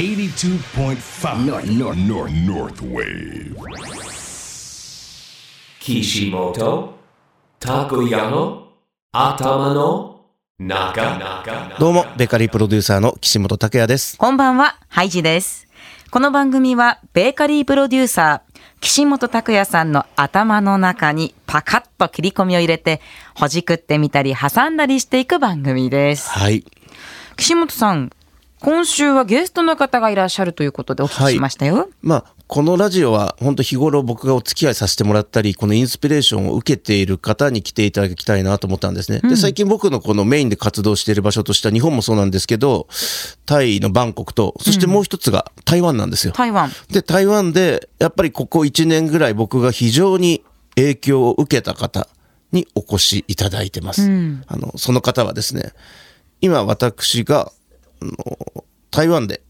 82.5 North, North, North, North Wave. Kishimoto Takuyano Atamano どうも、ベーカリープロデューサーの岸本拓也です。こんばんは、ハイジです。この番組は、ベーカリープロデューサー、岸本拓也さんの頭の中にパカッと切り込みを入れて、ほじくってみたり挟んだりしていく番組です。はい。岸本さん、今週はゲストの方がいらっしゃるということでお聞きしましたよ。まあ、このラジオは本当日頃僕がお付き合いさせてもらったり、このインスピレーションを受けている方に来ていただきたいなと思ったんですね。で、最近僕のこのメインで活動している場所としては日本もそうなんですけど、タイのバンコクと、そしてもう一つが台湾なんですよ。台湾。で、台湾で、やっぱりここ1年ぐらい僕が非常に影響を受けた方にお越しいただいてます。あの、その方はですね、今私が、あの台湾で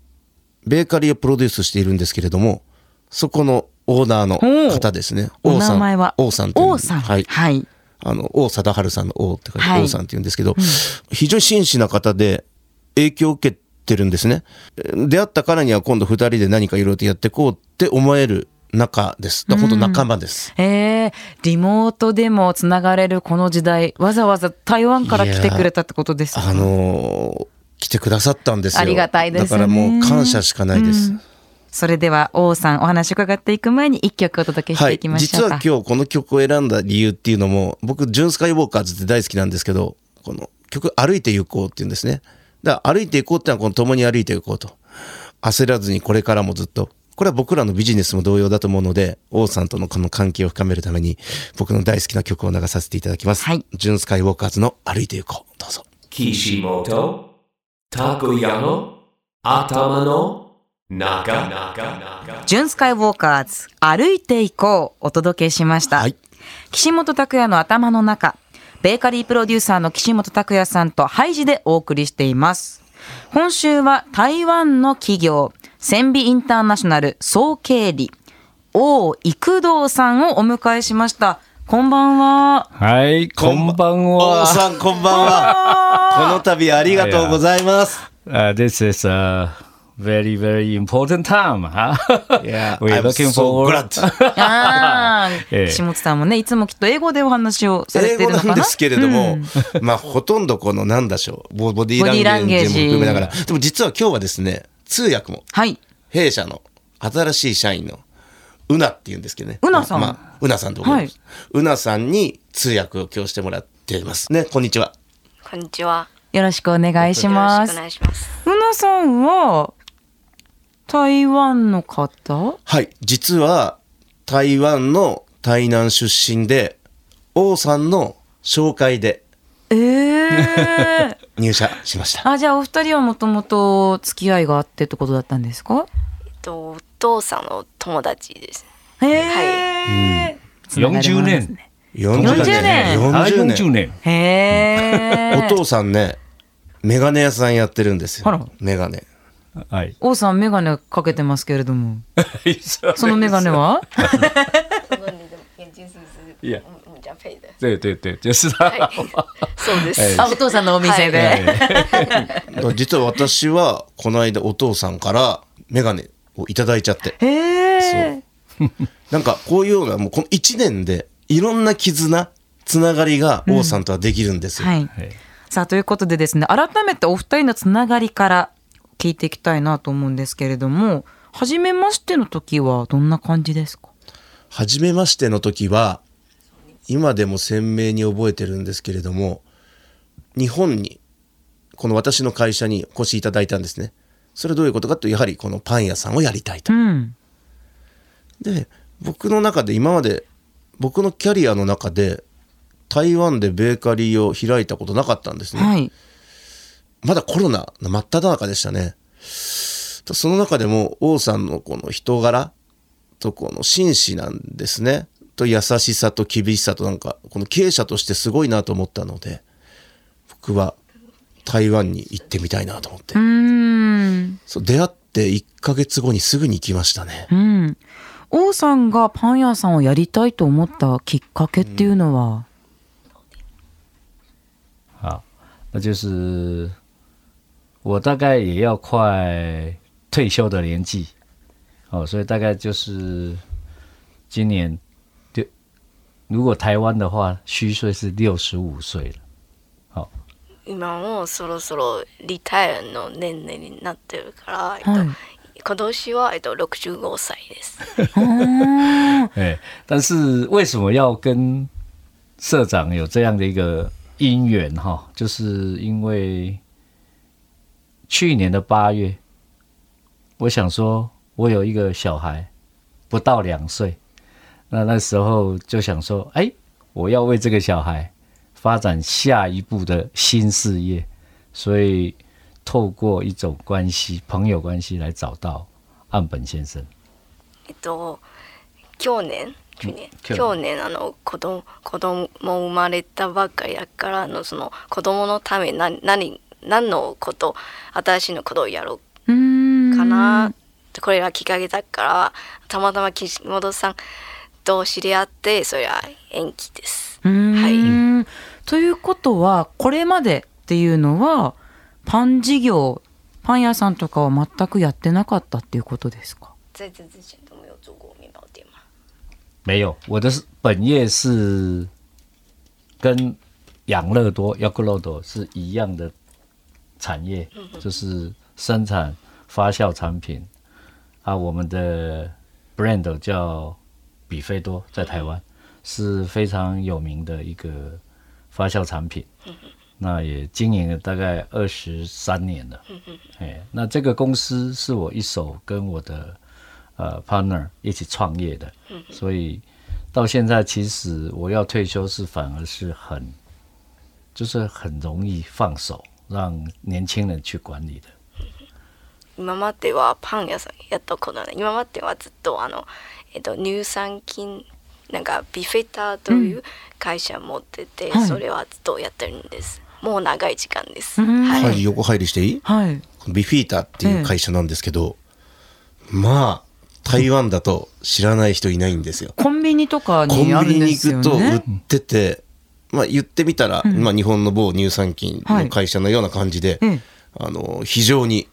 ベーカリーをプロデュースしているんですけれども、そこのオーナーの方ですね。お王さん王さん王さん。はい。はい。あの、王貞治さんの王って書いて、はい王さんって言うんですけど、非常に真摯な方で影響を受けてるんですね。えー出会ったからには今度二人で何かいろいろとやっていこうって思える仲です。本当仲間です。えー、リモートでもつながれるこの時代、わざわざ台湾から来てくれたってことですか？あのー来てくださったんですよ。ありがたいですね。だからもう感謝しかないです。それでは王さんお話伺っていく前に一曲お届けしていきましょうか、実は今日この曲を選んだ理由っていうのも僕ジュン・スカイウォーカーズって大好きなんですけどこの曲「歩いて行こう」っていうんですね。だから歩いて行こうってのはこの共に歩いて行こうと。焦らずにこれからもずっと。これは僕らのビジネスも同様だと思うので王さんとのこの関係を深めるために僕の大好きな曲を流させていただきます、はい。ジュン・スカイウォーカーズの「歩いて行こう」どうぞ Kishimoto Takuyano Atamano Naga. ジュンスカイウォーカーズ歩いていこうお届けしました、はい。岸本拓也の頭の中ベーカリープロデューサーの岸本拓也さんとハイジでお送りしています。今週は台湾の企業千美インターナショナル総経理王育道さんをお迎えしましたこんばんははい、こんばん王は。さんこんばんはこの度ありがとうございます Uh, this is a very, very important time. Huh? Yeah, We're I'm looking so forward. glad. あーええ岸本さんもねいつもきっと英語でお話をされ英てるのかな？語なんですけれども、まあほとんどこのなんでしょうボボディーランゲージも含めながらでも実は今日はですね通訳もはい弊社の新しい社員のうなっていうんですけどね。うなさん。まあまあうなさんと思います、うなさんに通訳を今日してもらっています。ねこんにちは。こんにちは。よろしくお願いしよろますしくお願いします。うなさんは台湾の方？はい。実は台湾の台南出身で王さんの紹介でええ 入社しました。あじゃあお二人はもともと付き合いがあってってことだったんですか？とお父さんの友達です。へえ、つながり40もあるんです年。ね40 40年あ40 40年年。へえお父さんねメガネ屋さんやってるんですよメガネはい。王さん眼鏡かけてますけれども その眼鏡は？いや、嗯，这样配的。对对对，就是他。そうです。あお父さんのお店で、実は私はこの間お父さんからメガネをいただいちゃって。へえなんかこういうようなもうこの1年でいろんな絆つながりが王さんとはできるんですよ、はい。さあということでですね改めてお二人のつながりから聞いていきたいなと思うんですけれども初めましての時はどんな感じですか？初めましての時は今でも鮮明に覚えてるんですけれども日本にこの私の会社にお越しいただいたんですねそれはどういうことかというとやはりこのパン屋さんをやりたいと。うん。で僕の中で今まで僕のキャリアの中で台湾でベーカリーを開いたことなかったんですね、はい。まだコロナの真っ只中でしたね。その中でも王さんのこの人柄とこの紳士なんですね。と優しさと厳しさとなんかこの経営者としてすごいなと思ったので僕は台湾に行ってみたいなと思って、そう出会って1ヶ月後にすぐに行きましたね。うん。王さんがパン屋さんをやりたいと思ったきっかけっていうのは、好，那就是我大概也要快退休的年纪，哦，所以大概就是今年六，如果台湾的话，虚岁是六十五岁了。今もうそろそろリタイアの年齢になってるから、えっとはい今年は、えっと、65歳です。哎，但是为什么要跟社长有这样的一个姻缘哈？就是因为去年的八月，我想说，我有一个小孩，不到两岁，那那时候就想说，哎，我要为这个小孩 发展下一步的新事业，所以透过一种关系，朋友关系来找到岸本先生。えっと去年？去年？去年。あの子供子供生まれたばっかりだからあのその子供のために何何何のこと新しいのことをやろうかな、これがきっかけだからたまたま岸本さんと知り合ってそれは延期です。うーん。はいということはこれまでっていうのはパン事業パン屋さんとかは全くやってなかったっていうことですか？在这之前都没有做过面包店吗？没有，我的是本业是跟养乐多 y o g o l o d 是一样的产业，就是生产发酵产品啊。我们的 brand 叫比菲多，在台湾是非常有名的一个发酵产品。那也经营了大概二十三年了。哎，那这个公司是我一手跟我的呃 partner 一起创业的，所以到现在其实我要退休是反而是很，就是很容易放手，让年轻人去管理的。今まではパン屋さんやったことない今まではずっとあの、えっと、乳酸菌 なんかビフェターという会社持ってて、はい。それはずっとやってるんです？もう長い時間です、うん。はい、はい、横入りしていい？はい。ビフィータっていう会社なんですけど、まあ、台湾だと知らない人いないんですよ。コンビニとかコンにあるビニにんですよ行くと売っねてて、まあ言ってみたら、まあ日本の某乳酸菌の会社のような感じで、ええ。あの、非常に、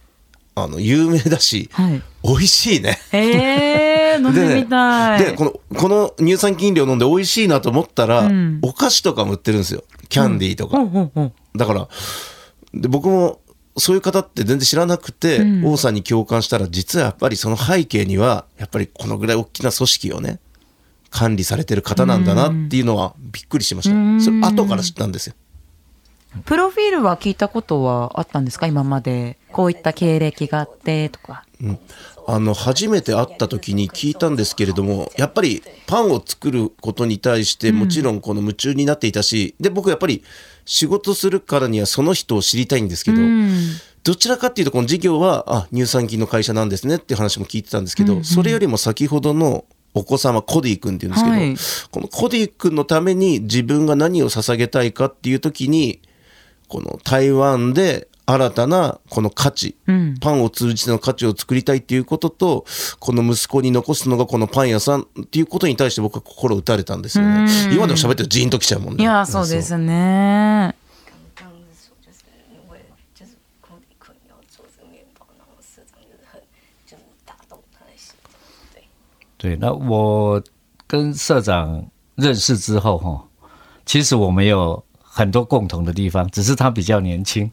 あの、有名だし、はい美味しいね。えー、飲んでみたいで、この、この乳酸菌飲料飲んで美味しいなと思ったら、うんお菓子とかも売ってるんですよ。キャンディーとか。だから、で僕もそういう方って全然知らなくて、うん王さんに共感したら、実はやっぱりその背景には、やっぱりこのぐらい大きな組織をね、管理されてる方なんだなっていうのはびっくりしました。うんそれ後から知ったんですよ。プロフィールは聞いたことはあったんですか？今までこういった経歴があってとか。あの初めて会った時に聞いたんですけれどもやっぱりパンを作ることに対してもちろんこの夢中になっていたし、で僕やっぱり仕事するからにはその人を知りたいんですけど、うん。どちらかっていうとこの事業はあ乳酸菌の会社なんですねっていう話も聞いてたんですけど、それよりも先ほどのお子様コディ君っていうんですけど、はい。このコディ君のために自分が何を捧げたいかっていう時にこの台湾で新たなこの価値、うん。パンを通じての価値を作りたいっていうこととこの息子に残すのがこのパン屋さんっていうことに対して僕は心打たれたんですよね。うん。今でも喋ってるとジーンときちゃうもんね。いやそうですね。刚刚是说，就是因为就是库里坤要做这个面包，然后社长就是很就是打动他的心，对。对，那我跟社长认识之后哈，其实我们有很多共同的地方，只是他比较年轻。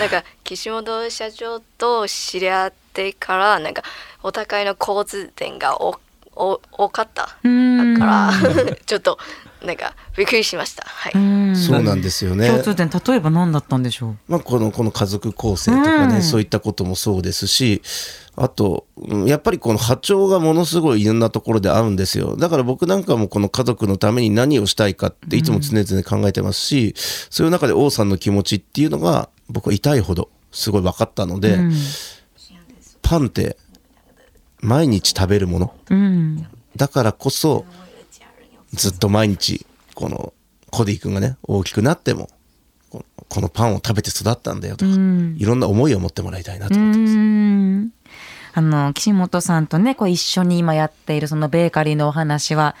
なんか岸本社長と知り合ってからなんかお互いの交通点がおお多かったから ちょっとなんかびっくりしました。はい。うん。そうなんですよね。共通点例えば何だったんでしょう？まあ、このこの家族構成とかね、うん。そういったこともそうですしあとうんやっぱりこの波長がものすごいいろんなところで合うんですよ。だから僕なんかもこの家族のために何をしたいかっていつも常々考えてますし、そういう中で王さんの気持ちっていうのが僕は痛いほどすごい分かったので、うん。パンって毎日食べるもの。うん。だからこそずっと毎日このコディ君がね大きくなってもこのパンを食べて育ったんだよとか、うん。いろんな思いを持ってもらいたいなとう思ってます。ん。あの岸本さんとねこう一緒に今やっているそのベーカリーのお話は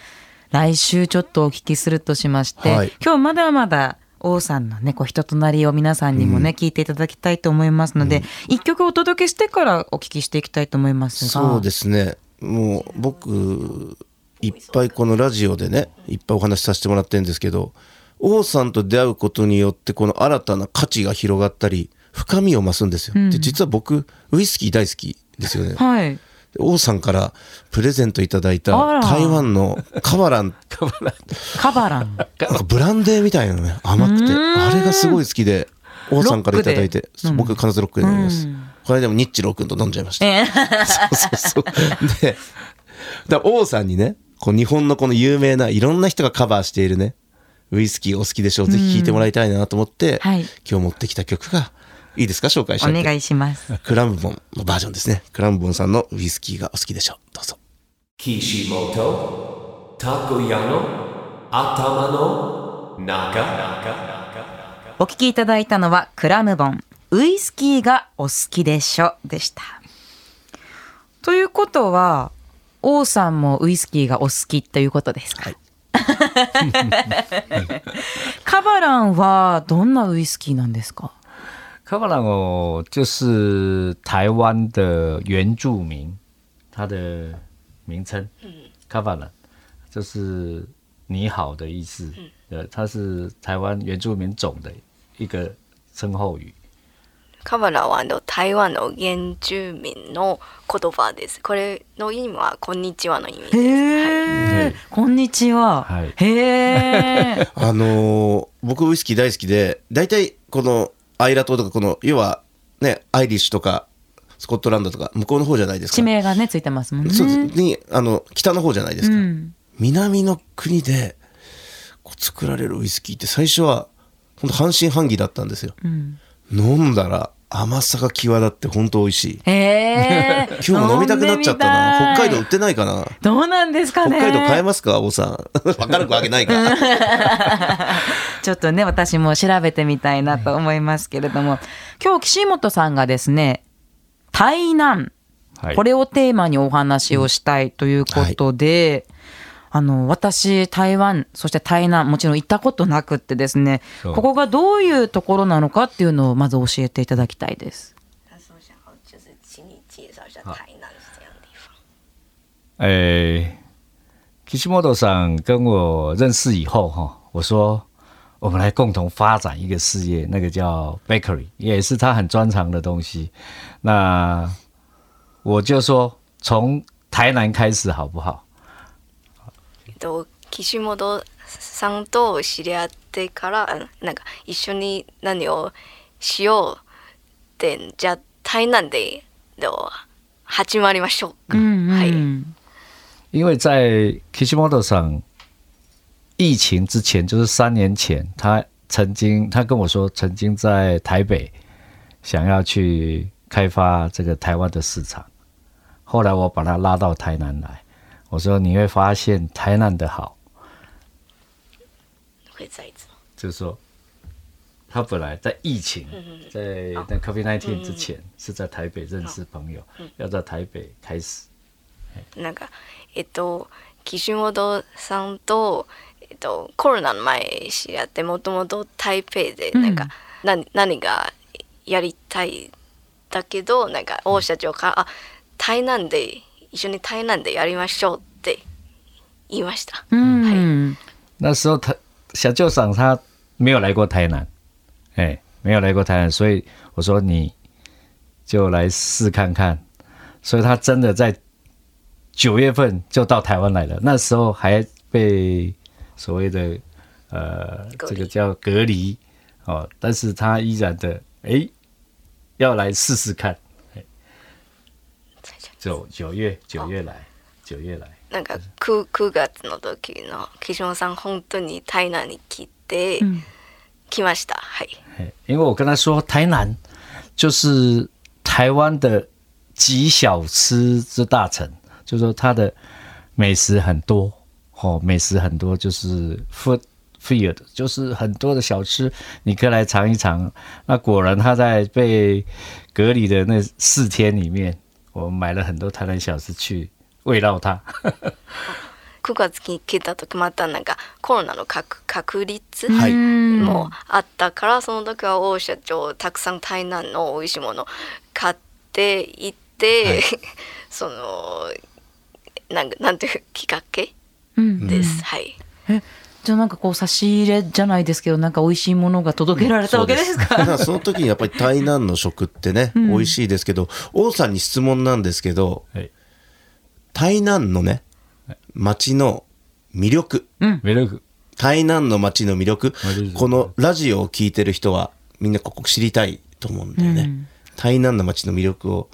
来週ちょっとお聞きするとしまして、はい。今日まだまだ王さんのね、こう人となりを皆さんにもね、聞いていただきたいと思いますので、一、曲お届けしてからお聞きしていきたいと思いますが。そうですね。もう僕いっぱいこのラジオでねいっぱいお話しさせてもらってるんですけど王さんと出会うことによってこの新たな価値が広がったり深みを増すんですよ、で実は僕ウイスキー大好きですよね。はい。王さんからプレゼントいただいた台湾の カバラン。カバラン。なんかブランデーみたいなのね甘くて。あれがすごい好きで王さんからいただいて、そう僕必ずロックで飲みます、これでもニッチロー君と飲んじゃいました、え。そうそうそう。でだから王さんにねこう日本のこの有名ないろんな人がカバーしているねウイスキーお好きでしょうぜひ聴いてもらいたいなと思って、はい。今日持ってきた曲がいいですか？紹介して。お願いします。クラムボンのバージョンですね。クラムボンさんのウイスキーがお好きでしょう。どうぞ。Kishimoto Takoyano Atama no Naka お聞きいただいたのはクラムボン。ウイスキーがお好きでしょでした。ということは王さんもウイスキーがお好きということですか、カバランはどんなウイスキーなんですか？科巴朗哦，就是台湾的原住民，它的名称，卡巴朗，就是你好的意思，呃，它是台湾原住民种的一个称后语。カバラはあの台湾の原住民の言葉です。これの意味はこんにちはの意味です。へえ、こんにちは、はい。へえ あのー僕ウイスキー大好きで大体このアイラ島とかこの要はねアイリッシュとかスコットランドとか向こうの方じゃないですか。地名がねついてますもんね。そうです。にあの北の方じゃないですか、うん。南の国でこう作られるウイスキーって最初は本当半信半疑だったんですよ、ん飲んだら甘さが際立って本当美味しい。へえ 今日も飲みたくなっちゃったな。北海道売ってないかな。どうなんですかね。北海道買えますか王さん。分からくわけないか。ちょっとね私も調べてみたいなと思いますけれども、今日岸本さんがですね台南。はい。これをテーマにお話をしたいということで、あの私台湾そして台南もちろん行ったことなくってですねここがどういうところなのかっていうのをまず教えていただきたいです。他说想要就是请你介绍一下台南是这样的地方。诶，Kishimoto さん跟我认识以后哈，我说我们来共同发展一个事业，那个叫 bakery，也是他很专长的东西。那我就说从台南开始好不好？と岸本さんと知り合ってからなんか一緒に何をしようってじゃあ台南ででは始まりましょうか。うんうんはい。因为在 Kishimoto 上疫情之前，就是三年前，他曾经他跟我说，曾经在台北想要去开发这个台湾的市场。后来我把他拉到台南来，我说你会发现台南的好，会再一次吗就是说他本来在疫情，在那 COVID 1 9之前是在台北认识朋友，要在台北开始。なんかえっと岸本さんとえっとコロナの前知り合ってもともと台北でなんか、何何がやりたいだけどなんか大社長から、あ台南で 一緒に台南でやりましょうって言いました。うん、那时候他小舅长他没有来过台南，哎，没有来过台南，所以我说你就来试看看，所以他真的在九月份就到台湾来了，那时候还被所谓的呃隔离这个叫隔离哦，但是他依然的哎要来试试看，哎 九九月九月来九月来。なんか 9, 9月の時の岸本さん本当に台南に来て、来ました。はい。嘿因为我跟他说，台南就是台湾的极小吃之大城，就说它的美食很多哦，美食很多，就是 food field，就是很多的小吃，你可以来尝一尝。那果然他在被隔离的那四天里面， 我买了很多台南小吃去慰劳他。9月に来た時またなんかコロナの確確率はい。もあったからその時は王社長たくさん台南の美味しいもの買っていって、そのなんかなんていうきっかけ？うん。です、はい。えじゃあなんかこう差し入れじゃないですけどなんか美味しいものが届けられたわけですか？だからその時にやっぱり台南の食ってね、美味しいですけど王さんに質問なんですけどはい。台南のね街の魅力。魅力。台南の街の魅力。このラジオを聞いてる人はみんなここ知りたいと思うんだよね、台南の街の魅力を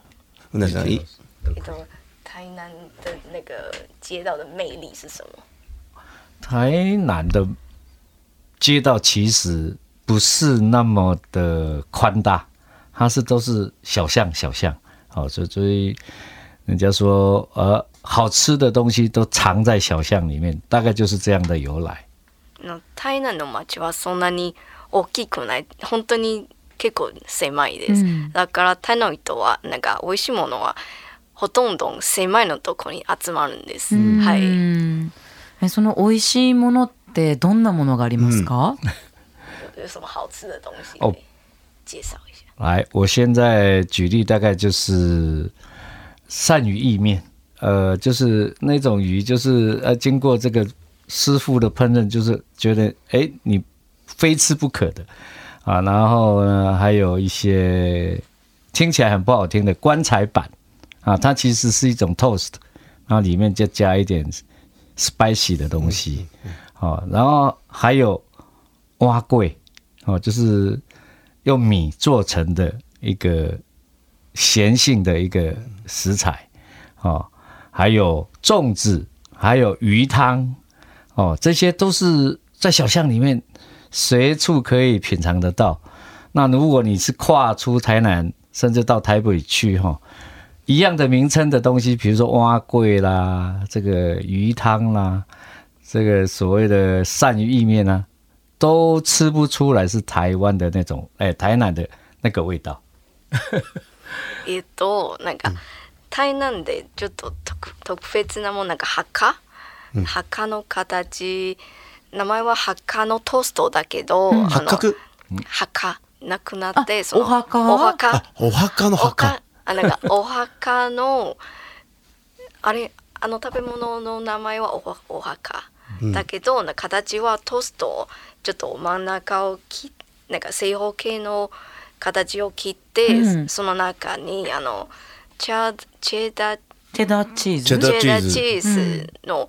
うなぎさんい？えっと台南的那个街道的魅力是什么？台南的街道其实不是那么的宽大，它是都是小巷小巷，好，所以所以人家说呃，好吃的东西都藏在小巷里面，大概就是这样的由来。の台南の街はそんなに大きくない本当に結構狭いです、うんだから台南の人はなんか美味しいものはほとんど狭いのとこに集まるんです、はういん えその美味しいものってどんなものがありますか、有什么好吃的东西哦介绍一下来，我现在举例，大概就是鳝鱼意面，呃，就是那种鱼，就是呃，经过这个师傅的烹饪，就是觉得哎，你非吃不可的啊。然后呢，还有一些听起来很不好听的棺材板啊，它其实是一种 toast，然后里面就加一点 Spicy 的东西，哦，然后还有蛙桂，哦，就是用米做成的一个咸性的一个食材，哦，还有粽子，还有鱼汤，哦，这些都是在小巷里面随处可以品尝得到。那如果你是跨出台南，甚至到台北去，哈、一样的名称的东西，比如说蛙桂啦，这个鱼汤啦，这个所谓的鳝鱼意面啊，都吃不出来是台湾的那种，哎，台南的那个味道。えっとなんか、台南でちょっと特特別なもんなんか墓、墓の形名前は墓のトーストだけど、あの八角墓なくなってあそのお墓お墓あお墓のお墓墓 あなんか お墓のあれあの食べ物の名前はおお墓、だけどな形はトーストちょっと真ん中を切なんか正方形の形を切って、うん。その中にあのチャチェダチェダーチーズ？チェダーチーズ。の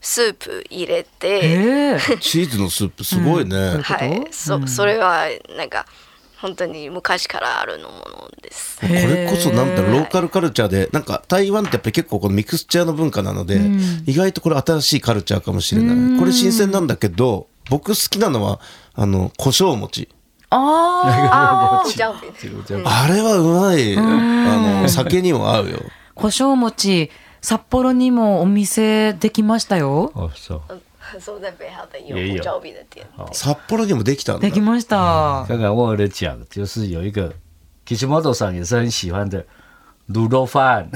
スープ入れて、ええチーズのスープすごいね、はい、そそれはなんか本当に昔からあるのものです。これこそなんだローカルカルチャーでなんか台湾ってやっぱり結構このミクスチャーの文化なので、意外とこれ新しいカルチャーかもしれない。これ新鮮なんだけど僕好きなのはあの胡椒餅。ああれはうまい。あの酒にも合うよ。あ胡椒餅札幌にもお店できましたよ哦，是。そう在北海的有也有胡椒饼的店。札幌にもできたんだ。できました。刚刚忘了讲，就是有一个 Kishimoto 上也是很喜欢的卤肉饭，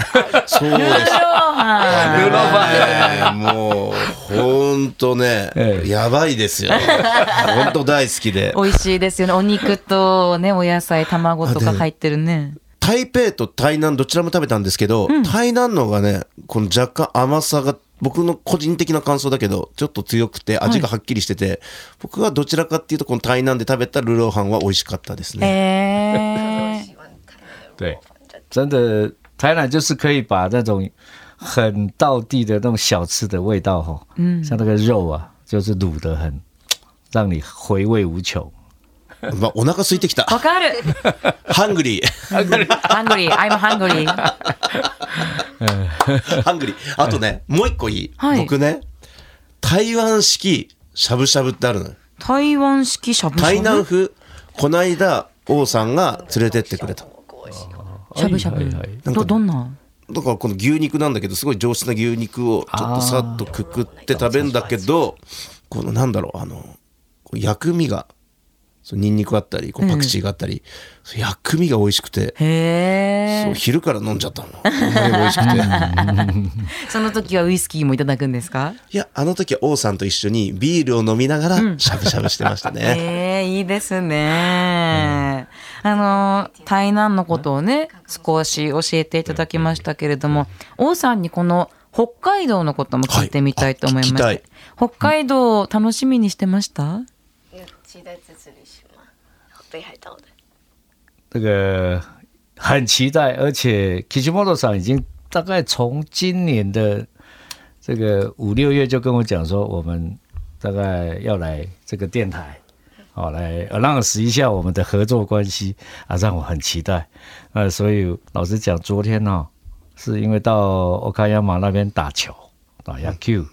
そうです。はい卤肉饭。ねもうほんとねええ。やばいですよ。ほんと大好きで。美味しいですよね。お肉とねお野菜卵とか入ってるね。台北と台南どちらも食べたんですけど、台南のがねこの若干甘さが僕の個人的な感想だけどちょっと強くて味がはっきりしてて、僕はどちらかっていうとこの台南で食べたルローハンは美味しかったですね、ええ 对，真的，台南就是可以把那种很道地的那种小吃的味道哈，嗯，像那个肉啊，就是卤的很，让你回味无穷。まあお腹空いてきた。わかる。 hungry hung ry I'm hungry hungry あとねもう一個いい、はい。僕ね台湾式しゃぶしゃぶってあるのよ。台湾式しゃぶしゃぶ？台南風こないだ王さんが連れてってくれた。しゃぶしゃぶ。はいはいどどんな？だからこの牛肉なんだけどすごい上質な牛肉をちょっとさっとくくって食べるんだけどこのなんだろうあの薬味がそうニンニクあったりこうパクチーがあったり、そう薬味が美味しくて、そう昼から飲んじゃったの。美味しくて。その時はウイスキーもいただくんですか？いやあの時は王さんと一緒にビールを飲みながらしゃぶしゃぶしてましたね、ええいいですね。あの台南のことをね少し教えていただきましたけれども、王さんにこの北海道のことも聞いてみたいと思います。はい。北海道楽しみにしてました？期待在这里是吗？北海道的。这个很期待，而且 Kishimoto 上已经大概从今年的这个五六月就跟我讲说，我们大概要来这个电台，好、来 announce 一下我们的合作关系啊，让我很期待。呃，所以老实讲，昨天呢、是因为到 Okayama 那边打球打 yaq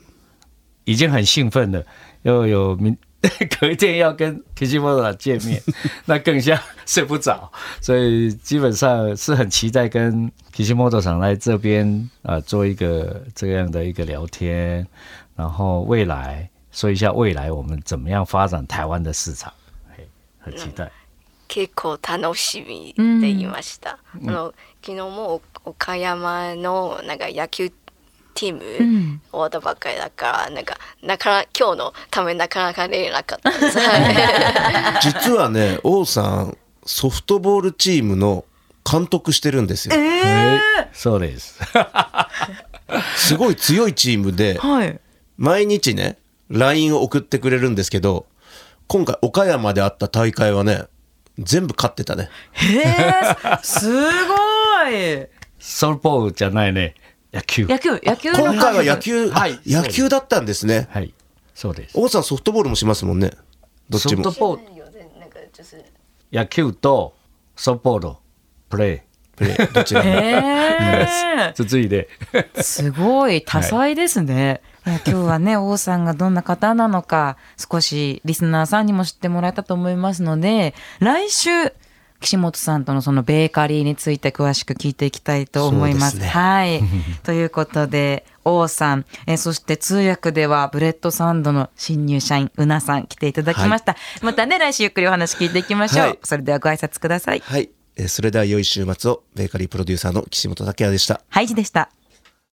已经很兴奋了，又有明 隔一天要跟 Kishimoto 见面，那更像睡不着，所以基本上是很期待跟 Kishimoto 厂来这边啊、呃做一个这样的一个聊天，然后未来说一下未来我们怎么样发展台湾的市场，嘿，很期待。結構楽しみでいました。あの昨日も岡山のなんか野球 チーム終わったばっかりだから、なんかなかな今日のためなかなか出れなかったです。はい実はね王さんソフトボールチームの監督してるんですよ哎，そうです。すごい強いチームではい。毎日ね LINE を送ってくれるんですけど今回岡山であった大会はね全部勝ってたねへえ、すごい。ソフトボールじゃないね。野球。野球野球の今回は野球、あはい。野球だったんですね。はい、そうです。王さんソフトボールもしますもんね。どっちも。ソフトボール野球とソフトボールプレプレーどちらも。へえ。ー続いて。すごい多才ですね。いや今日はね王さんがどんな方なのか少しリスナーさんにも知ってもらえたと思いますので来週岸本さんとのそのベーカリーについて詳しく聞いていきたいと思います。すねはい。ということで王さんえそして通訳ではブレッドサンドの新入社員うなさん来ていただきました。またね来週ゆっくりお話聞いていきましょう。はいそれではご挨拶ください。はい、えーそれでは良い週末をベーカリープロデューサーの岸本拓也でしたハイジでした。